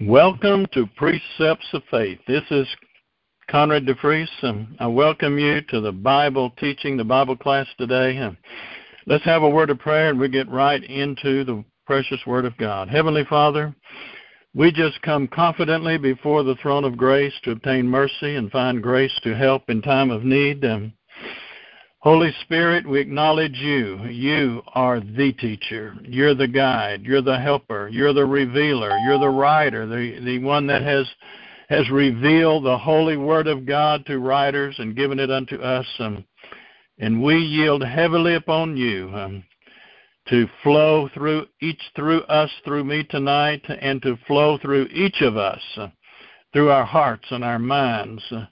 Welcome to Precepts of Faith. This is Conrad DeFries. and I welcome you to the Bible teaching, the Bible class today. Let's have a word of prayer and we get right into the precious Word of God. Heavenly Father, we just come confidently before the throne of grace to obtain mercy and find grace to help in time of need. Holy Spirit, we acknowledge you. You are the teacher. You're the guide. You're the helper. You're the revealer. You're the writer, the, the one that has has revealed the holy word of God to writers and given it unto us. Um, and we yield heavily upon you um, to flow through each through us, through me tonight, and to flow through each of us, uh, through our hearts and our minds. Uh,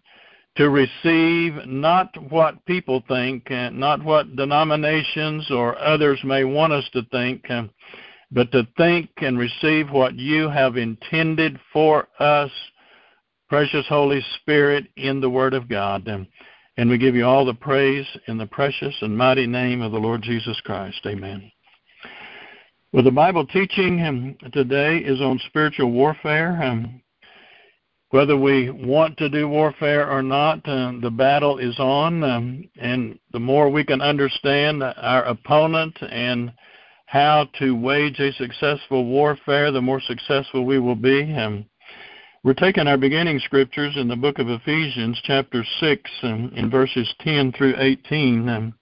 to receive not what people think, uh, not what denominations or others may want us to think, uh, but to think and receive what you have intended for us, precious Holy Spirit, in the Word of God. And we give you all the praise in the precious and mighty name of the Lord Jesus Christ. Amen. Well, the Bible teaching um, today is on spiritual warfare. Whether we want to do warfare or not, uh, the battle is on. Um, and the more we can understand our opponent and how to wage a successful warfare, the more successful we will be. Um, we're taking our beginning scriptures in the book of Ephesians, chapter 6, um, in verses 10 through 18. Um,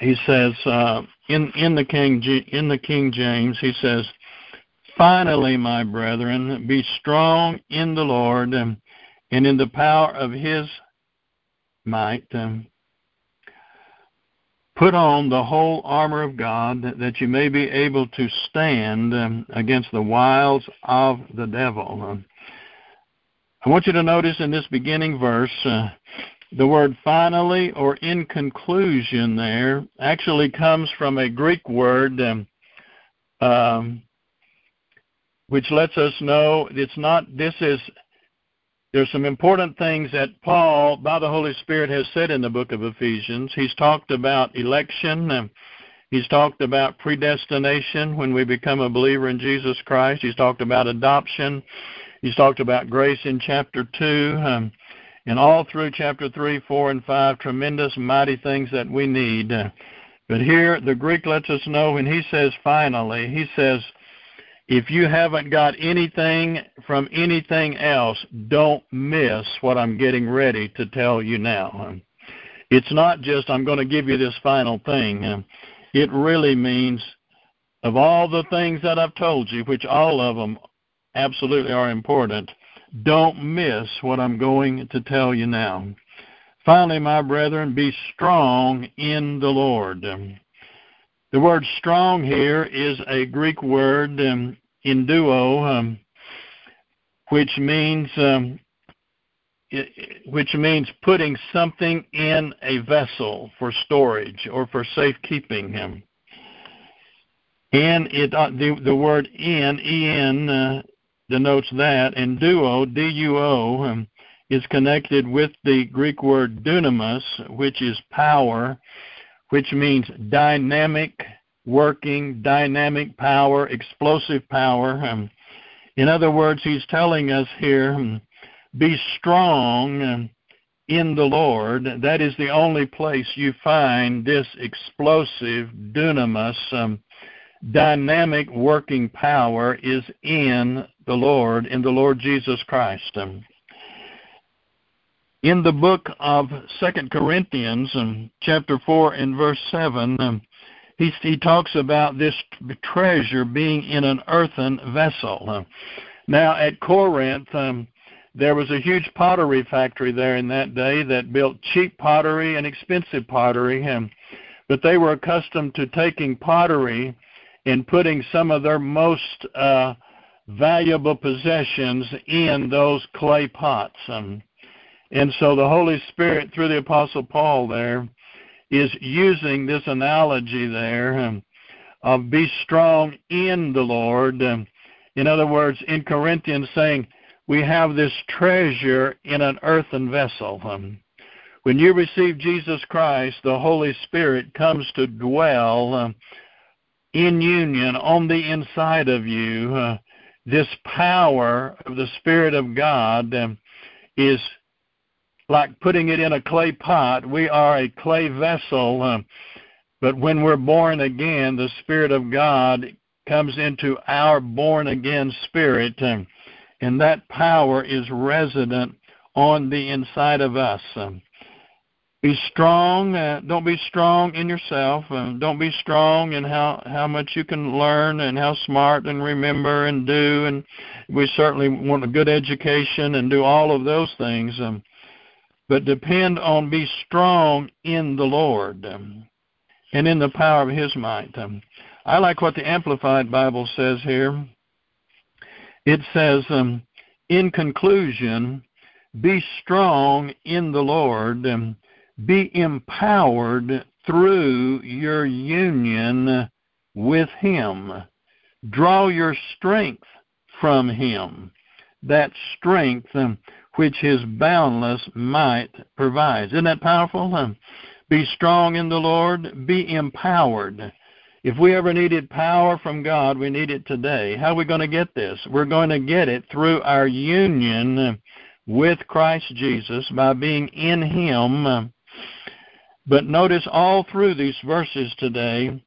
he says, uh, in, in, the King, in the King James, he says, Finally, my brethren, be strong in the Lord and in the power of his might. Put on the whole armor of God that you may be able to stand against the wiles of the devil. I want you to notice in this beginning verse uh, the word finally or in conclusion there actually comes from a Greek word um, um, which lets us know it's not, this is, there's some important things that Paul, by the Holy Spirit, has said in the book of Ephesians. He's talked about election. He's talked about predestination when we become a believer in Jesus Christ. He's talked about adoption. He's talked about grace in chapter 2. Um, and all through chapter 3, 4, and 5, tremendous, mighty things that we need. But here, the Greek lets us know when he says finally, he says, if you haven't got anything from anything else, don't miss what I'm getting ready to tell you now. It's not just I'm going to give you this final thing. It really means of all the things that I've told you, which all of them absolutely are important, don't miss what I'm going to tell you now. Finally, my brethren, be strong in the Lord. The word strong here is a Greek word um, enduo, um, which means um, it, which means putting something in a vessel for storage or for safekeeping. Um, and it uh, the the word in en uh, denotes that, and duo d u o um, is connected with the Greek word dunamis, which is power, which means dynamic, working, dynamic power, explosive power. Um, in other words, he's telling us here um, be strong um, in the Lord. That is the only place you find this explosive, dunamis, dynamic working power is in the Lord, in the Lord Jesus Christ. Um, in the book of Second Corinthians, um, chapter four and verse seven, um, he, he talks about this treasure being in an earthen vessel. Uh, now at Corinth, um, there was a huge pottery factory there in that day that built cheap pottery and expensive pottery, um, but they were accustomed to taking pottery and putting some of their most uh, valuable possessions in those clay pots. Um, and so the Holy Spirit, through the Apostle Paul there, is using this analogy there um, of be strong in the Lord. Um, in other words, in Corinthians, saying, we have this treasure in an earthen vessel. Um, when you receive Jesus Christ, the Holy Spirit comes to dwell in union on the inside of you, uh, this power of the Spirit of God is like putting it in a clay pot. We are a clay vessel, um, but when we're born again, the Spirit of God comes into our born again spirit, um, and that power is resident on the inside of us. Um, be strong. Uh, don't be strong in yourself. Uh, don't be strong in how how much you can learn and how smart and remember and do. And we certainly want a good education and do all of those things. Um, but depend on be strong in the Lord um, and in the power of His might. Um, I like what the Amplified Bible says here. It says, um, in conclusion, be strong in the Lord. Um, be empowered through your union with Him. Draw your strength from Him, that strength um, which His boundless might provides. Isn't that powerful? Um, be strong in the Lord, be empowered. If we ever needed power from God, we need it today. How are we going to get this? We're going to get it through our union with Christ Jesus by being in Him but notice all through these verses today,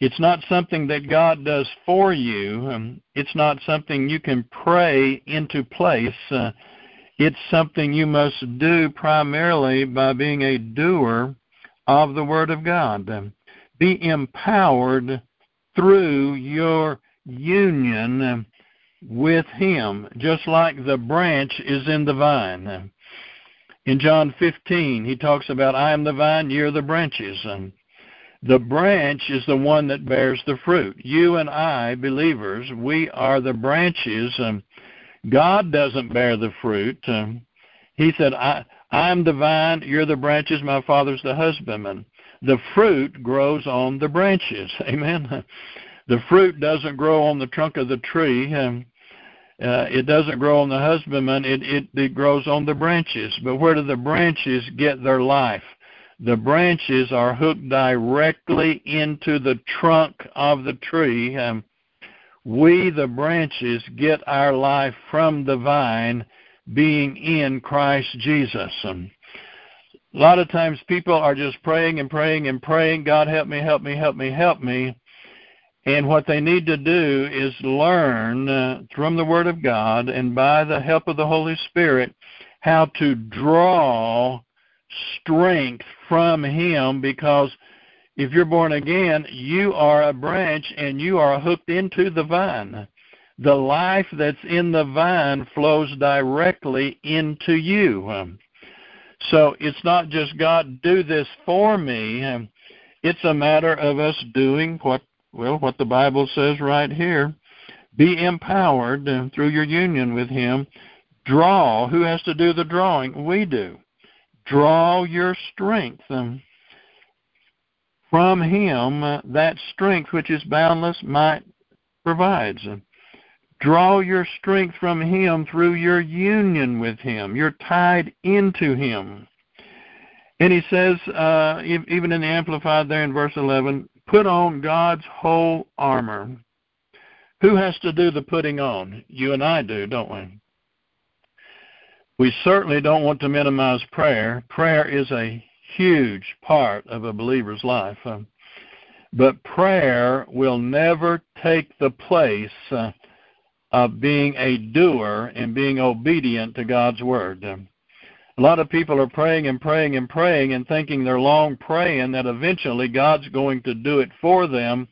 it's not something that God does for you. Um, it's not something you can pray into place. Uh, it's something you must do primarily by being a doer of the Word of God. Um, be empowered through your union with Him, just like the branch is in the vine. In John 15, he talks about, I am the vine, you are the branches. And the branch is the one that bears the fruit. You and I, believers, we are the branches. Um, God doesn't bear the fruit. Um, he said, I, I'm the vine, you're the branches, my father's the husbandman. The fruit grows on the branches. Amen. The fruit doesn't grow on the trunk of the tree. Um, uh, it doesn't grow on the husbandman, it, it, it grows on the branches. But where do the branches get their life? The branches are hooked directly into the trunk of the tree. Um, we, the branches, get our life from the vine being in Christ Jesus. Um, a lot of times people are just praying and praying and praying, God help me, help me, help me, help me. And what they need to do is learn uh, from the Word of God and by the help of the Holy Spirit how to draw strength from Him because if you're born again, you are a branch and you are hooked into the vine. The life that's in the vine flows directly into you. So it's not just God, do this for me. It's a matter of us doing what well, what the Bible says right here be empowered through your union with Him. Draw. Who has to do the drawing? We do. Draw your strength from Him, that strength which is boundless might provides. Draw your strength from Him through your union with Him. You're tied into Him. And he says, uh, even in the Amplified there in verse 11, put on God's whole armor. Who has to do the putting on? You and I do, don't we? We certainly don't want to minimize prayer. Prayer is a huge part of a believer's life. Uh, but prayer will never take the place uh, of being a doer and being obedient to God's word. Um, a lot of people are praying and praying and praying and thinking they're long praying that eventually God's going to do it for them.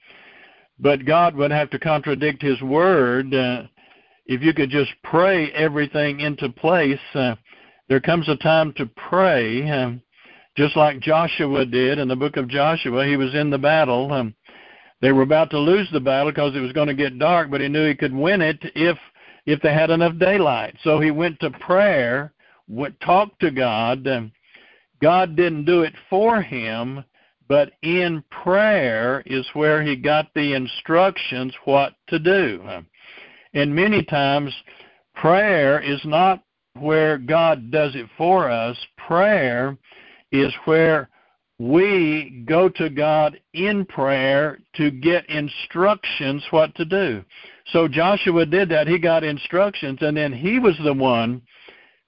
But God would have to contradict His word. Uh, if you could just pray everything into place, uh, there comes a time to pray, uh, just like Joshua did in the book of Joshua. He was in the battle. Um, they were about to lose the battle because it was going to get dark, but he knew he could win it if if they had enough daylight. So he went to prayer would talk to God. God didn't do it for him, but in prayer is where he got the instructions what to do. And many times, prayer is not where God does it for us. Prayer is where we go to God in prayer to get instructions what to do. So Joshua did that. He got instructions, and then he was the one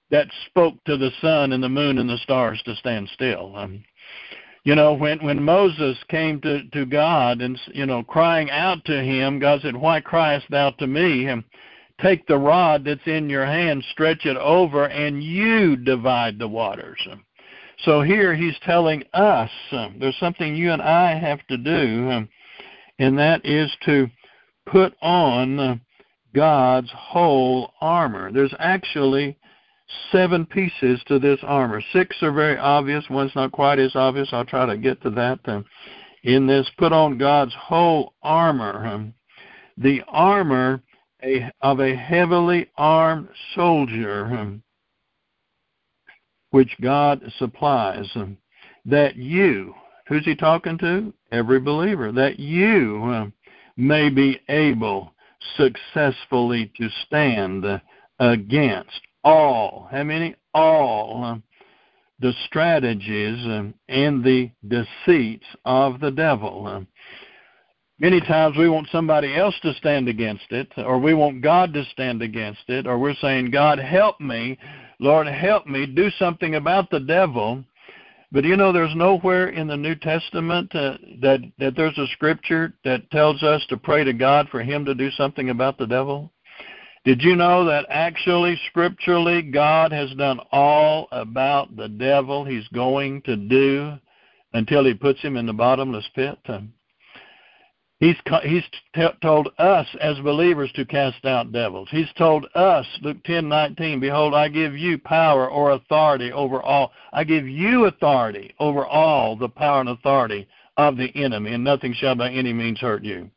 that spoke to the sun and the moon and the stars to stand still. Um, you know, when when Moses came to to God and you know crying out to him, God said, "Why criest thou to me?" And take the rod that's in your hand, stretch it over, and you divide the waters. So here he's telling us um, there's something you and I have to do, um, and that is to put on uh, God's whole armor. There's actually seven pieces to this armor. Six are very obvious, one's not quite as obvious. I'll try to get to that in this. Put on God's whole armor. The armor of a heavily armed soldier. Which God supplies, that you, who's he talking to? Every believer, that you may be able successfully to stand against all, how many? All the strategies and the deceits of the devil. Many times we want somebody else to stand against it, or we want God to stand against it, or we're saying, God, help me Lord, help me do something about the devil. But you know, there's nowhere in the New Testament uh, that that there's a scripture that tells us to pray to God for Him to do something about the devil. Did you know that actually, scripturally, God has done all about the devil He's going to do until He puts him in the bottomless pit? He's he's t- told us as believers to cast out devils. He's told us, Luke ten nineteen, behold, I give you power or authority over all. I give you authority over all the power and authority of the enemy, and nothing shall by any means hurt you.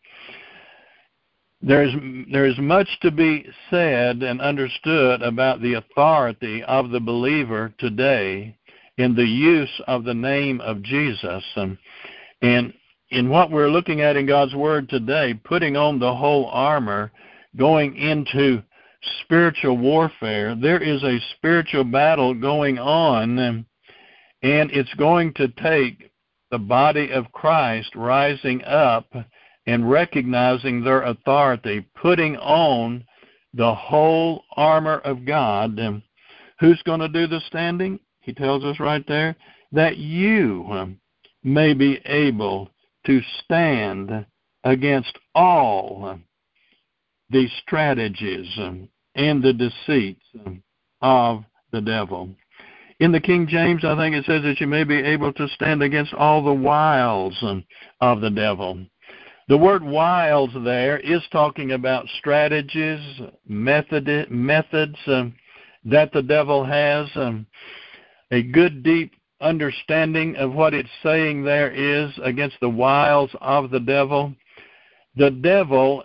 There is there is much to be said and understood about the authority of the believer today in the use of the name of Jesus, and and in what we're looking at in God's Word today, putting on the whole armor, going into spiritual warfare, there is a spiritual battle going on, and it's going to take the body of Christ rising up and recognizing their authority, putting on the whole armor of God. And who's going to do the standing? He tells us right there that you um, may be able to stand against all um, the strategies um, and the deceits of the devil. In the King James, I think it says that you may be able to stand against all the wiles of the devil. The word wiles there is talking about strategies, method, methods um, that the devil has. Um, a good, deep understanding of what it's saying there is against the wiles of the devil. The devil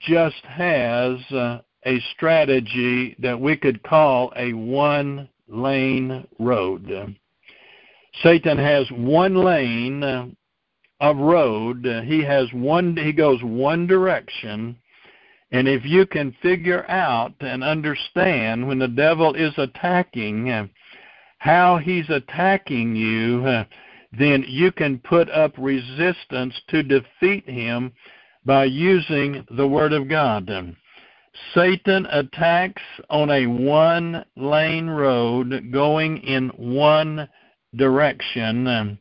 just has uh, a strategy that we could call a one lane road. Satan has one lane uh, of road. He has one he goes one direction. And if you can figure out and understand when the devil is attacking uh, how he's attacking you, uh, then you can put up resistance to defeat him by using the Word of God. Satan attacks on a one lane road going in one direction.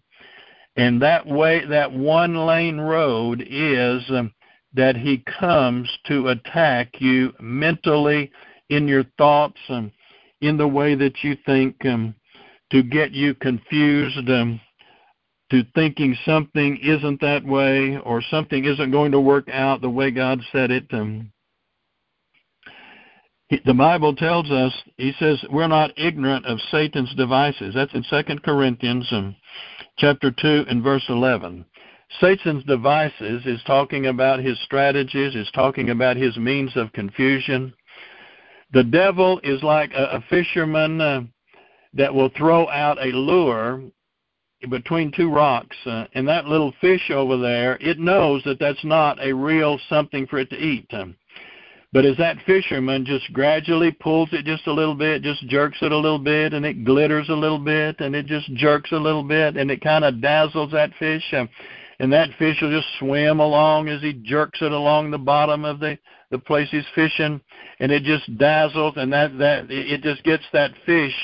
And that way, that one lane road is um, that he comes to attack you mentally in your thoughts and in the way that you think um, to get you confused um, to thinking something isn't that way or something isn't going to work out the way God said it. Um, the Bible tells us, he says, we're not ignorant of Satan's devices. That's in 2 Corinthians um, chapter 2 and verse 11. Satan's devices is talking about his strategies, is talking about his means of confusion. The devil is like a, a fisherman uh, that will throw out a lure between two rocks, uh, and that little fish over there, it knows that that's not a real something for it to eat. But as that fisherman just gradually pulls it just a little bit, just jerks it a little bit, and it glitters a little bit, and it just jerks a little bit, and it kind of dazzles that fish, um, and that fish will just swim along as he jerks it along the bottom of the the place he's fishing, and it just dazzles, and that that it just gets that fish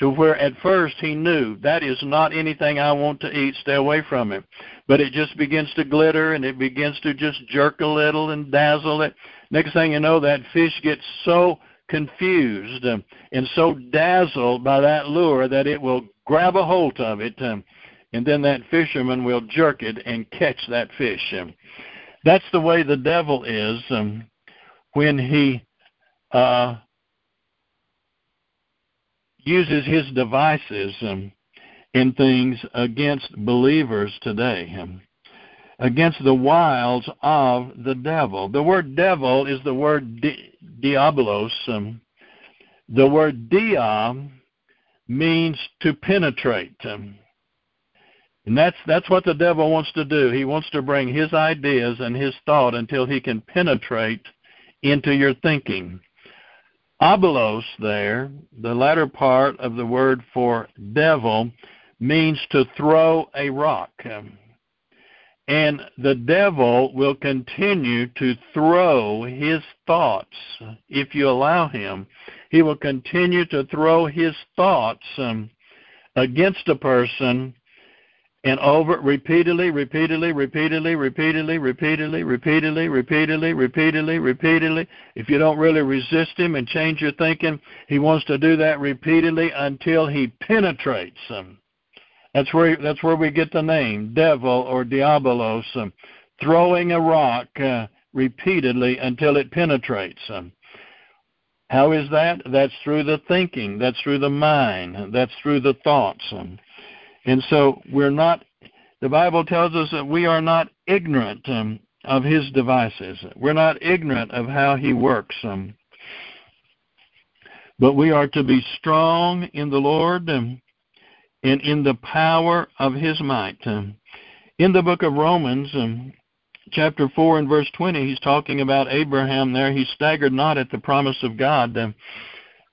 to where at first he knew that is not anything I want to eat, stay away from it. But it just begins to glitter and it begins to just jerk a little and dazzle it. Next thing you know, that fish gets so confused and so dazzled by that lure that it will grab a hold of it, um, and then that fisherman will jerk it and catch that fish. Um, that's the way the devil is um, when he uh, uses his devices in things against believers today, against the wiles of the devil. The word devil is the word di- diabolos. Um, the word dia means to penetrate. Um, and that's that's what the devil wants to do. He wants to bring his ideas and his thought until he can penetrate into your thinking. Abelos there, the latter part of the word for devil, means to throw a rock. And the devil will continue to throw his thoughts if you allow him. He will continue to throw his thoughts um, against a person and over repeatedly, repeatedly, repeatedly, repeatedly, repeatedly, repeatedly, repeatedly, repeatedly, repeatedly. If you don't really resist him and change your thinking, he wants to do that repeatedly until he penetrates them. That's where that's where we get the name devil or diabolos, um, throwing a rock uh, repeatedly until it penetrates them. How is that? That's through the thinking. That's through the mind. That's through the thoughts. Um, and so we're not, the Bible tells us that we are not ignorant um, of his devices. We're not ignorant of how he works. Um, but we are to be strong in the Lord um, and in the power of his might. Um, in the book of Romans, um, chapter 4 and verse 20, he's talking about Abraham there. He staggered not at the promise of God um,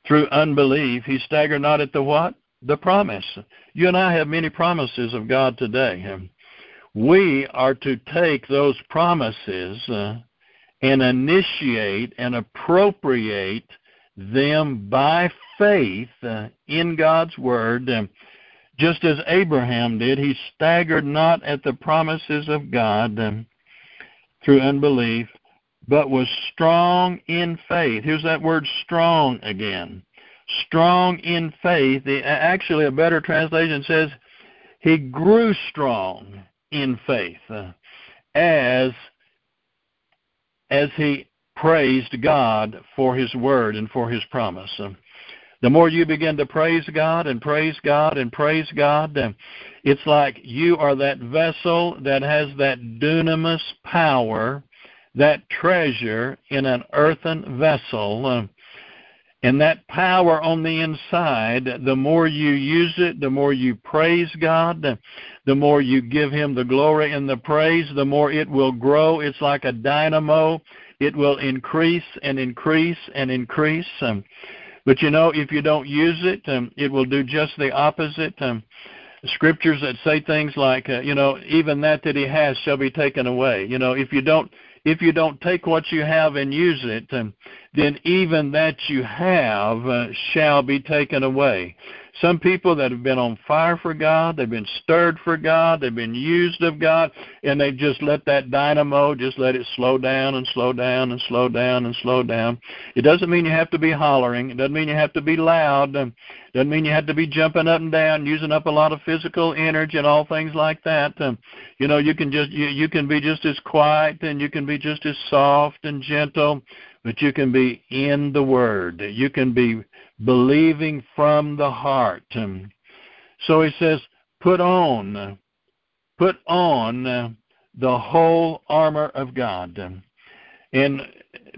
through unbelief. He staggered not at the what? the promise. You and I have many promises of God today. We are to take those promises uh, and initiate and appropriate them by faith uh, in God's Word. Just as Abraham did, he staggered not at the promises of God um, through unbelief, but was strong in faith. Here's that word strong again strong in faith. Actually, a better translation says he grew strong in faith uh, as as he praised God for his word and for his promise. The more you begin to praise God and praise God and praise God, it's like you are that vessel that has that dunamis power, that treasure in an earthen vessel um, and that power on the inside, the more you use it, the more you praise God, the more you give Him the glory and the praise, the more it will grow. It's like a dynamo. It will increase and increase and increase. Um, But you know, if you don't use it, um, it will do just the opposite. Um, scriptures that say things like, uh, you know, even that that He has shall be taken away. You know, if you don't if you don't take what you have and use it, um, then even that you have uh, shall be taken away. Some people that have been on fire for God, they've been stirred for God, they've been used of God, and they just let that dynamo just let it slow down and slow down and slow down and slow down. It doesn't mean you have to be hollering. It doesn't mean you have to be loud. It doesn't mean you have to be jumping up and down, using up a lot of physical energy and all things like that. You know, you can just you, you can be just as quiet and you can be just as soft and gentle but you can be in the Word. You can be believing from the heart. So he says, put on, put on the whole armor of God. And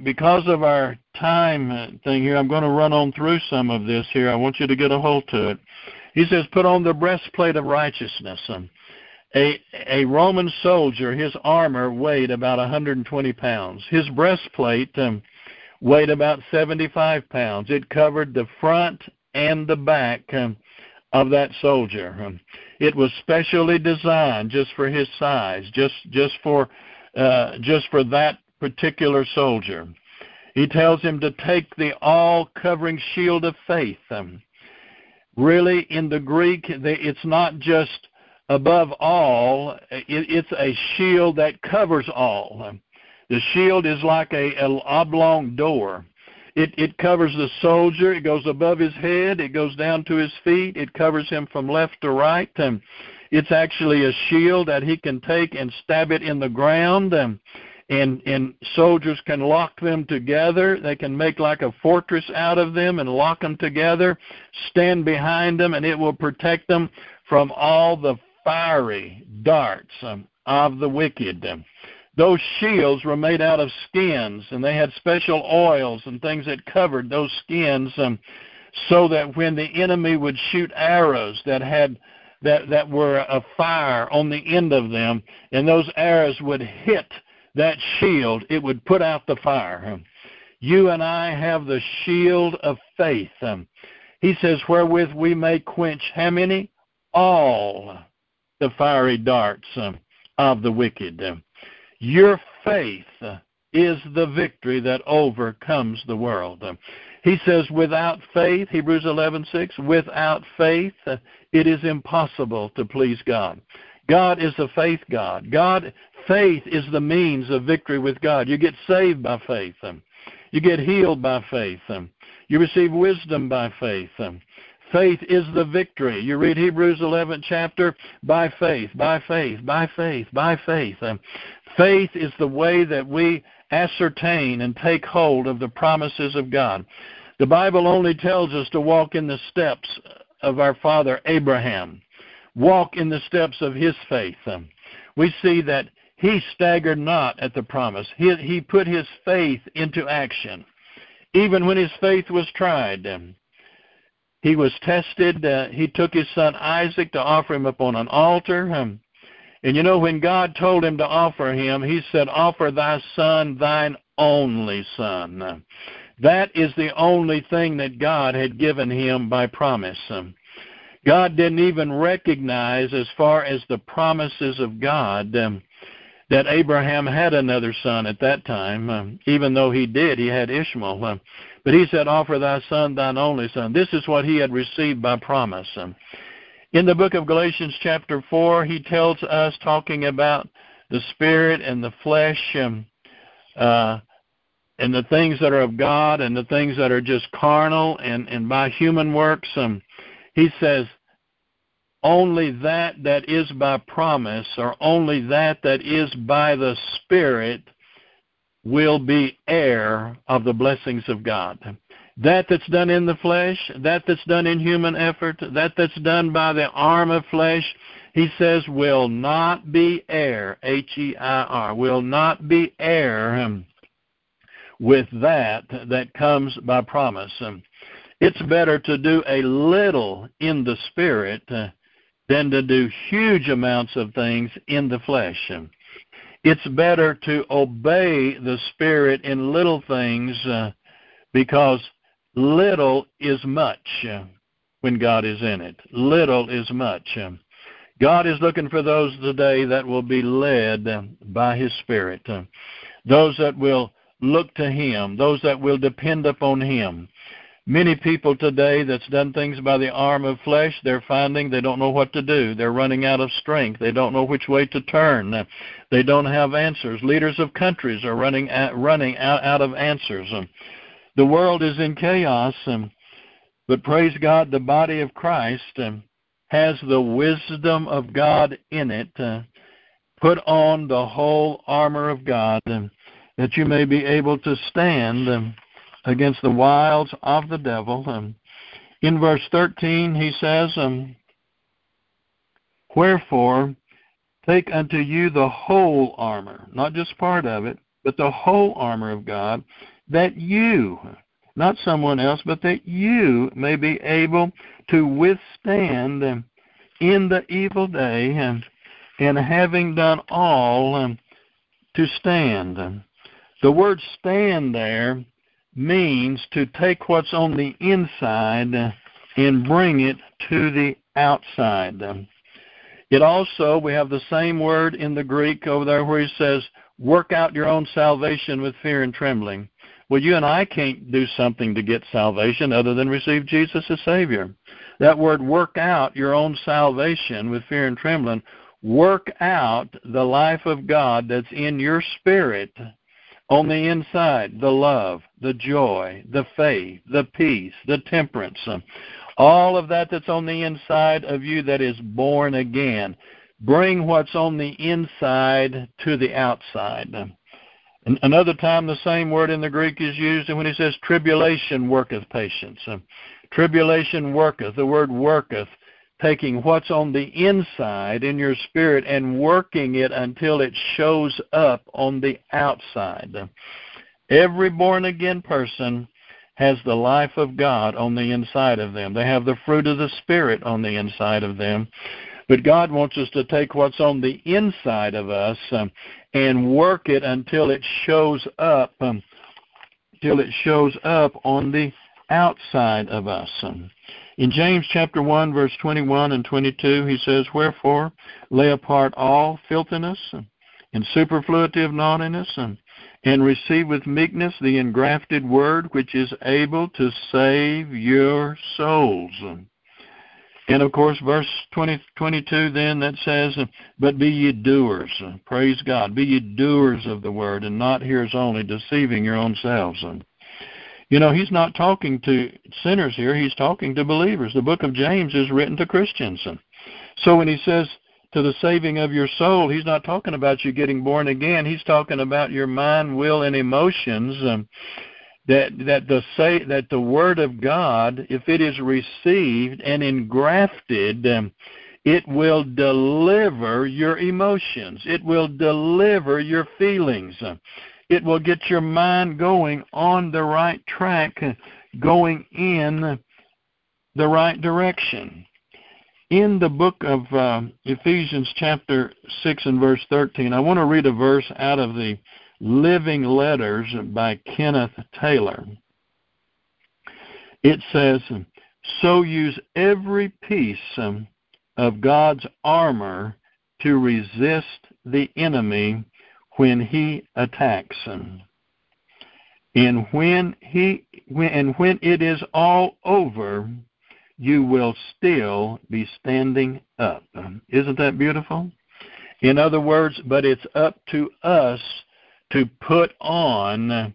because of our time thing here, I'm going to run on through some of this here. I want you to get a hold to it. He says, put on the breastplate of righteousness. A, a Roman soldier, his armor weighed about 120 pounds. His breastplate um, weighed about 75 pounds. It covered the front and the back um, of that soldier. Um, it was specially designed just for his size, just just for uh, just for that particular soldier. He tells him to take the all-covering shield of faith. Um, really, in the Greek, it's not just above all; it's a shield that covers all. The shield is like a, a oblong door. It, it covers the soldier. It goes above his head. It goes down to his feet. It covers him from left to right. And it's actually a shield that he can take and stab it in the ground. And, and, and soldiers can lock them together. They can make like a fortress out of them and lock them together, stand behind them, and it will protect them from all the fiery darts um, of the wicked. Those shields were made out of skins, and they had special oils and things that covered those skins, um, so that when the enemy would shoot arrows that had that that were a fire on the end of them, and those arrows would hit that shield, it would put out the fire. You and I have the shield of faith. Um, he says, wherewith we may quench how many? All the fiery darts um, of the wicked. Um, your faith is the victory that overcomes the world. He says, without faith, Hebrews 11:6, without faith, it is impossible to please God. God is a faith God. God, faith is the means of victory with God. You get saved by faith. You get healed by faith. You receive wisdom by faith. Faith is the victory. You read Hebrews 11 chapter by faith, by faith, by faith, by faith. Faith is the way that we ascertain and take hold of the promises of God. The Bible only tells us to walk in the steps of our father Abraham, walk in the steps of his faith. We see that he staggered not at the promise. He, he put his faith into action. Even when his faith was tried, he was tested. Uh, he took his son Isaac to offer him upon an altar. Um, and you know, when God told him to offer him, he said, Offer thy son, thine only son. That is the only thing that God had given him by promise. God didn't even recognize, as far as the promises of God, that Abraham had another son at that time. Even though he did, he had Ishmael. But he said, Offer thy son, thine only son. This is what he had received by promise. In the book of Galatians, chapter 4, he tells us, talking about the spirit and the flesh, um, uh, and the things that are of God and the things that are just carnal and, and by human works. Um, he says, only that that is by promise, or only that that is by the Spirit, will be heir of the blessings of God. That that's done in the flesh, that that's done in human effort, that that's done by the arm of flesh, he says, will not be heir, H E I R, will not be heir um, with that that comes by promise. Um, it's better to do a little in the spirit uh, than to do huge amounts of things in the flesh. Um, it's better to obey the spirit in little things uh, because Little is much uh, when God is in it. Little is much. Uh, God is looking for those today that will be led uh, by His Spirit, those that will look to Him, those that will depend upon Him. Many people today that's done things by the arm of flesh, they're finding they don't know what to do. They're running out of strength. They don't know which way to turn. They don't have answers. Leaders of countries are running out, running out, out of answers. The world is in chaos, but praise God, the body of Christ um, has the wisdom of God in it. Uh, put on the whole armor of God um, that you may be able to stand um, against the wiles of the devil. Um, in verse 13, he says, Wherefore, take unto you the whole armor, not just part of it, but the whole armor of God, that you, not someone else, but that you may be able to withstand in the evil day, and, and having done all, to stand. The word stand there means to take what's on the inside and bring it to the outside. It also, we have the same word in the Greek over there where he says, work out your own salvation with fear and trembling. Well, you and I can't do something to get salvation other than receive Jesus as Savior. That word, work out your own salvation with fear and trembling, work out the life of God that's in your spirit on the inside the love, the joy, the faith, the peace, the temperance, all of that that's on the inside of you that is born again. Bring what's on the inside to the outside. Another time, the same word in the Greek is used and when he says, Tribulation worketh patience. Tribulation worketh, the word worketh, taking what's on the inside in your spirit and working it until it shows up on the outside. Every born again person has the life of God on the inside of them. They have the fruit of the Spirit on the inside of them. But God wants us to take what's on the inside of us um, and work it until it shows up, um, till it shows up on the outside of us. In James chapter 1, verse 21 and 22, he says, Wherefore lay apart all filthiness and superfluity of naughtiness, and, and receive with meekness the engrafted word which is able to save your souls. And of course, verse 20, 22 then that says, But be ye doers, praise God, be ye doers of the word, and not hearers only, deceiving your own selves. You know, he's not talking to sinners here, he's talking to believers. The book of James is written to Christians. So when he says to the saving of your soul, he's not talking about you getting born again. He's talking about your mind, will, and emotions. Um, that that the say that the word of God, if it is received and engrafted, um, it will deliver your emotions. It will deliver your feelings. It will get your mind going on the right track, going in the right direction. In the book of uh, Ephesians, chapter 6 and verse 13, I want to read a verse out of the Living Letters by Kenneth Taylor. It says, So use every piece of God's armor to resist the enemy when he attacks. And when he when, and when it is all over, you will still be standing up. Isn't that beautiful? In other words, but it's up to us to put on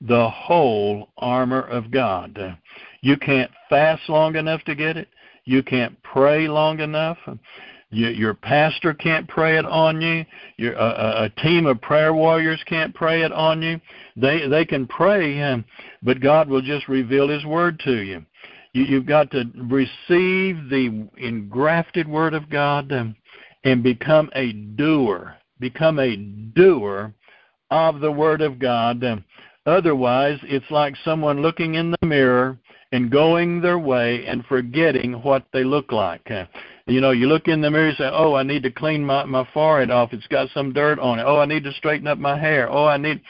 the whole armor of God. You can't fast long enough to get it. You can't pray long enough. You, your pastor can't pray it on you. Your, a, a team of prayer warriors can't pray it on you. They they can pray, um, but God will just reveal His word to you. you you've got to receive the engrafted word of God um, and become a doer. Become a doer of the word of God. Otherwise, it's like someone looking in the mirror and going their way and forgetting what they look like. You know, you look in the mirror and say, "Oh, I need to clean my my forehead off. It's got some dirt on it. Oh, I need to straighten up my hair. Oh, I need."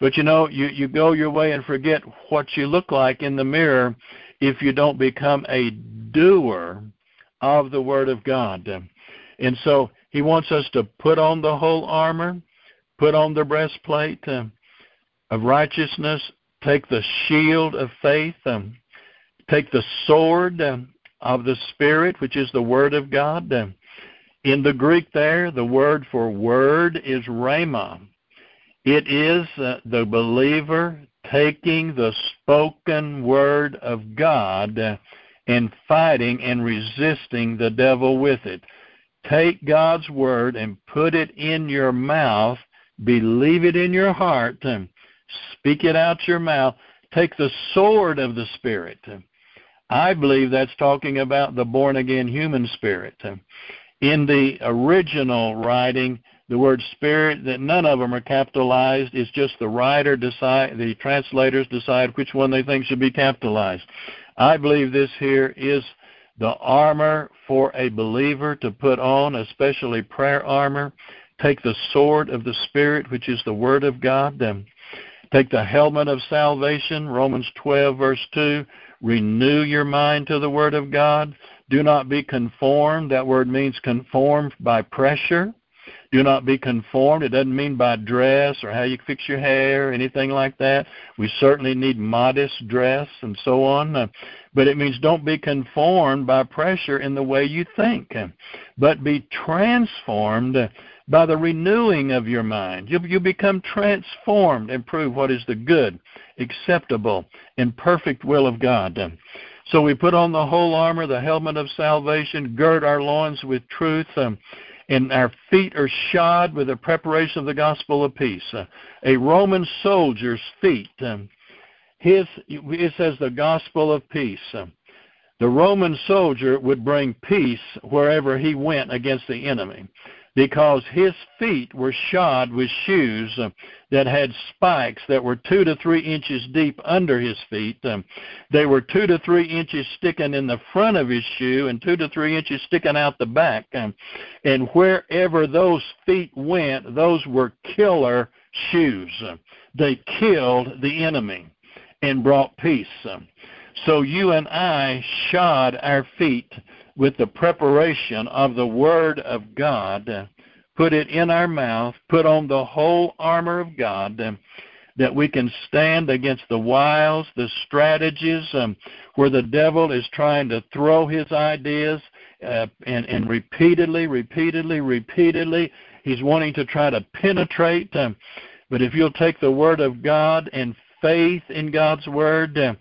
But you know, you you go your way and forget what you look like in the mirror if you don't become a doer of the Word of God. And so He wants us to put on the whole armor, put on the breastplate uh, of righteousness, take the shield of faith, um, take the sword. Um, of the Spirit, which is the Word of God. In the Greek, there, the word for word is rhema. It is uh, the believer taking the spoken word of God uh, and fighting and resisting the devil with it. Take God's word and put it in your mouth, believe it in your heart, speak it out your mouth. Take the sword of the Spirit I believe that's talking about the born again human spirit. In the original writing, the word spirit, that none of them are capitalized. It's just the writer decide, the translators decide which one they think should be capitalized. I believe this here is the armor for a believer to put on, especially prayer armor. Take the sword of the Spirit, which is the Word of God. Then take the helmet of salvation, Romans 12, verse 2. Renew your mind to the Word of God. Do not be conformed. That word means conformed by pressure. Do not be conformed. It doesn't mean by dress or how you fix your hair, anything like that. We certainly need modest dress and so on. Uh, but it means don't be conformed by pressure in the way you think, but be transformed by the renewing of your mind. You, you become transformed and prove what is the good, acceptable, and perfect will of God. So we put on the whole armor, the helmet of salvation, gird our loins with truth, um, and our feet are shod with the preparation of the gospel of peace. A Roman soldier's feet, um, his it says the gospel of peace. The Roman soldier would bring peace wherever he went against the enemy because his feet were shod with shoes uh, that had spikes that were two to three inches deep under his feet. Um, they were two to three inches sticking in the front of his shoe and two to three inches sticking out the back. Um, and wherever those feet went, those were killer shoes. Uh, they killed the enemy and brought peace. Um, so you and I shod our feet with the preparation of the Word of God, put it in our mouth, put on the whole armor of God, that we can stand against the wiles, the strategies um, where the devil is trying to throw his ideas uh, and, and repeatedly, repeatedly, repeatedly, he's wanting to try to penetrate. Um, but if you'll take the Word of God and faith in God's Word, uh,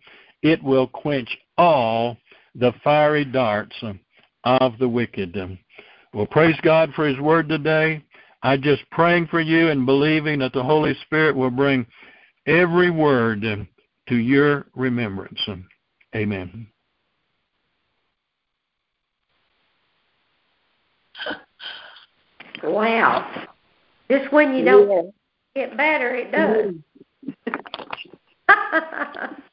it will quench all the fiery darts of the wicked. Well, praise God for His Word today. I just praying for you and believing that the Holy Spirit will bring every word to your remembrance. Amen. Wow. Just when you don't yeah. get better, it does. Mm-hmm.